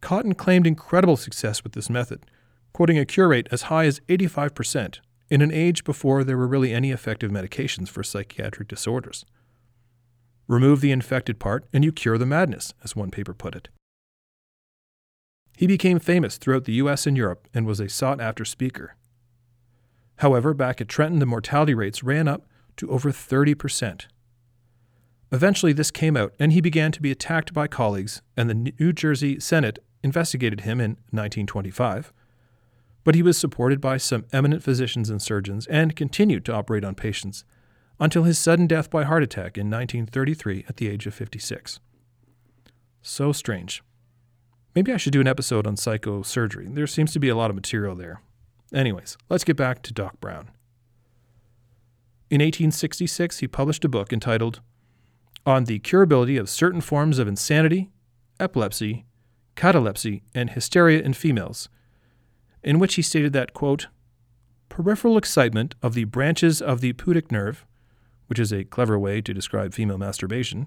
Cotton claimed incredible success with this method, quoting a cure rate as high as 85%, in an age before there were really any effective medications for psychiatric disorders. Remove the infected part and you cure the madness, as one paper put it. He became famous throughout the US and Europe and was a sought after speaker. However, back at Trenton, the mortality rates ran up to over 30%. Eventually, this came out, and he began to be attacked by colleagues, and the New Jersey Senate investigated him in 1925 but he was supported by some eminent physicians and surgeons and continued to operate on patients until his sudden death by heart attack in 1933 at the age of 56. So strange. Maybe I should do an episode on psychosurgery. There seems to be a lot of material there. Anyways, let's get back to Doc Brown. In 1866, he published a book entitled On the Curability of Certain Forms of Insanity, Epilepsy, Catalepsy, and Hysteria in Females, in which he stated that, quote, peripheral excitement of the branches of the pudic nerve, which is a clever way to describe female masturbation,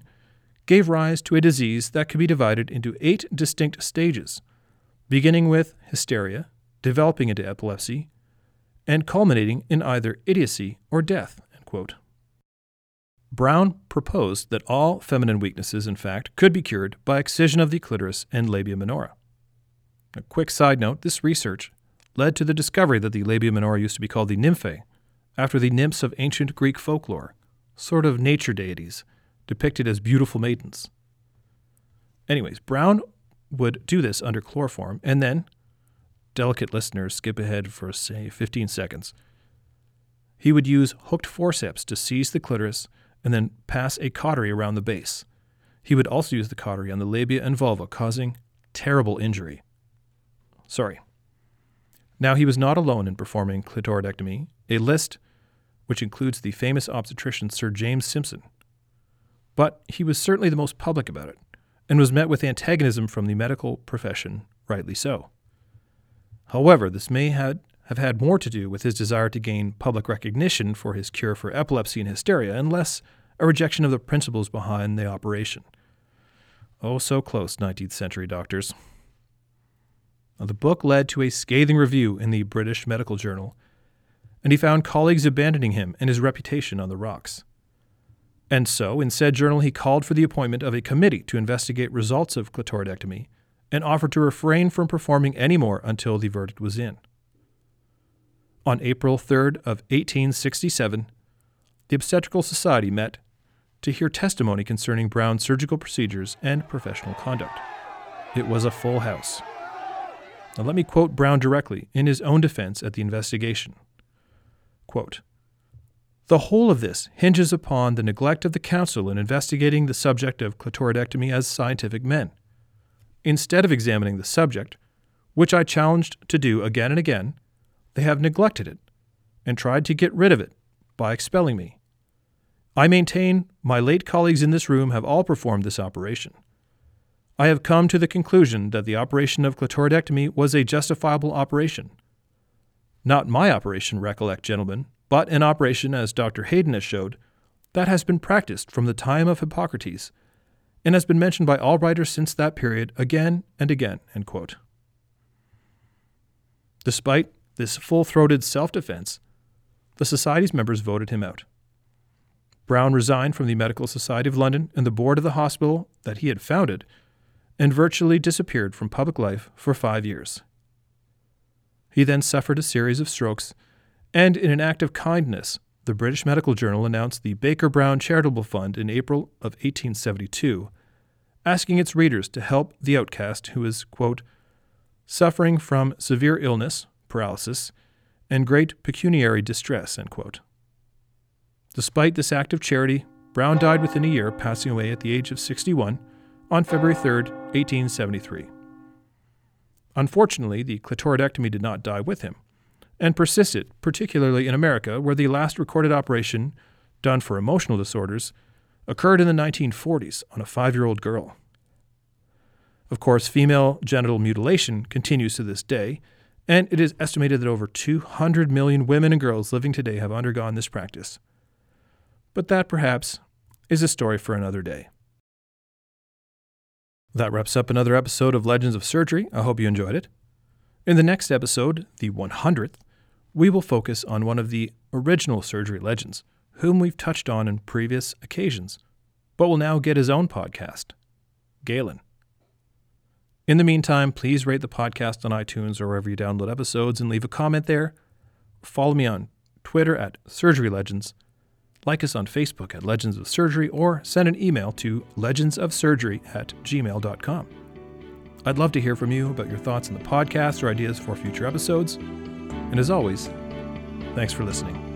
gave rise to a disease that could be divided into eight distinct stages, beginning with hysteria, developing into epilepsy, and culminating in either idiocy or death. Brown proposed that all feminine weaknesses, in fact, could be cured by excision of the clitoris and labia minora. A quick side note this research led to the discovery that the labia minora used to be called the nymphae, after the nymphs of ancient Greek folklore, sort of nature deities, depicted as beautiful maidens. Anyways, Brown would do this under chloroform, and then, delicate listeners, skip ahead for, say, 15 seconds. He would use hooked forceps to seize the clitoris and then pass a cautery around the base. He would also use the cautery on the labia and vulva, causing terrible injury. Sorry. Now, he was not alone in performing clitoridectomy. A list, which includes the famous obstetrician Sir James Simpson. But he was certainly the most public about it, and was met with antagonism from the medical profession, rightly so. However, this may had, have had more to do with his desire to gain public recognition for his cure for epilepsy and hysteria, and less a rejection of the principles behind the operation. Oh, so close, 19th century doctors. Now, the book led to a scathing review in the British Medical Journal, and he found colleagues abandoning him and his reputation on the rocks. And so, in said journal, he called for the appointment of a committee to investigate results of clitoridectomy and offered to refrain from performing any more until the verdict was in. On April 3rd of 1867, the Obstetrical Society met to hear testimony concerning Brown's surgical procedures and professional conduct. It was a full house. Now, let me quote Brown directly in his own defense at the investigation. Quote, the whole of this hinges upon the neglect of the Council in investigating the subject of clitoridectomy as scientific men. Instead of examining the subject, which I challenged to do again and again, they have neglected it and tried to get rid of it by expelling me. I maintain my late colleagues in this room have all performed this operation. I have come to the conclusion that the operation of clitoridectomy was a justifiable operation. Not my operation, recollect, gentlemen, but an operation, as Dr. Hayden has showed, that has been practiced from the time of Hippocrates and has been mentioned by all writers since that period again and again. Despite this full throated self defense, the Society's members voted him out. Brown resigned from the Medical Society of London and the board of the hospital that he had founded and virtually disappeared from public life for five years. He then suffered a series of strokes, and in an act of kindness, the British Medical Journal announced the Baker Brown Charitable Fund in April of 1872, asking its readers to help the outcast who is, quote, suffering from severe illness, paralysis, and great pecuniary distress, Despite this act of charity, Brown died within a year, passing away at the age of 61 on February 3, 1873. Unfortunately, the clitoridectomy did not die with him and persisted, particularly in America, where the last recorded operation, done for emotional disorders, occurred in the 1940s on a five year old girl. Of course, female genital mutilation continues to this day, and it is estimated that over 200 million women and girls living today have undergone this practice. But that perhaps is a story for another day. That wraps up another episode of Legends of Surgery. I hope you enjoyed it. In the next episode, the 100th, we will focus on one of the original surgery legends, whom we've touched on in previous occasions, but will now get his own podcast, Galen. In the meantime, please rate the podcast on iTunes or wherever you download episodes and leave a comment there. Follow me on Twitter at Surgery Legends like us on Facebook at Legends of Surgery or send an email to legendsofsurgery at gmail.com. I'd love to hear from you about your thoughts on the podcast or ideas for future episodes. And as always, thanks for listening.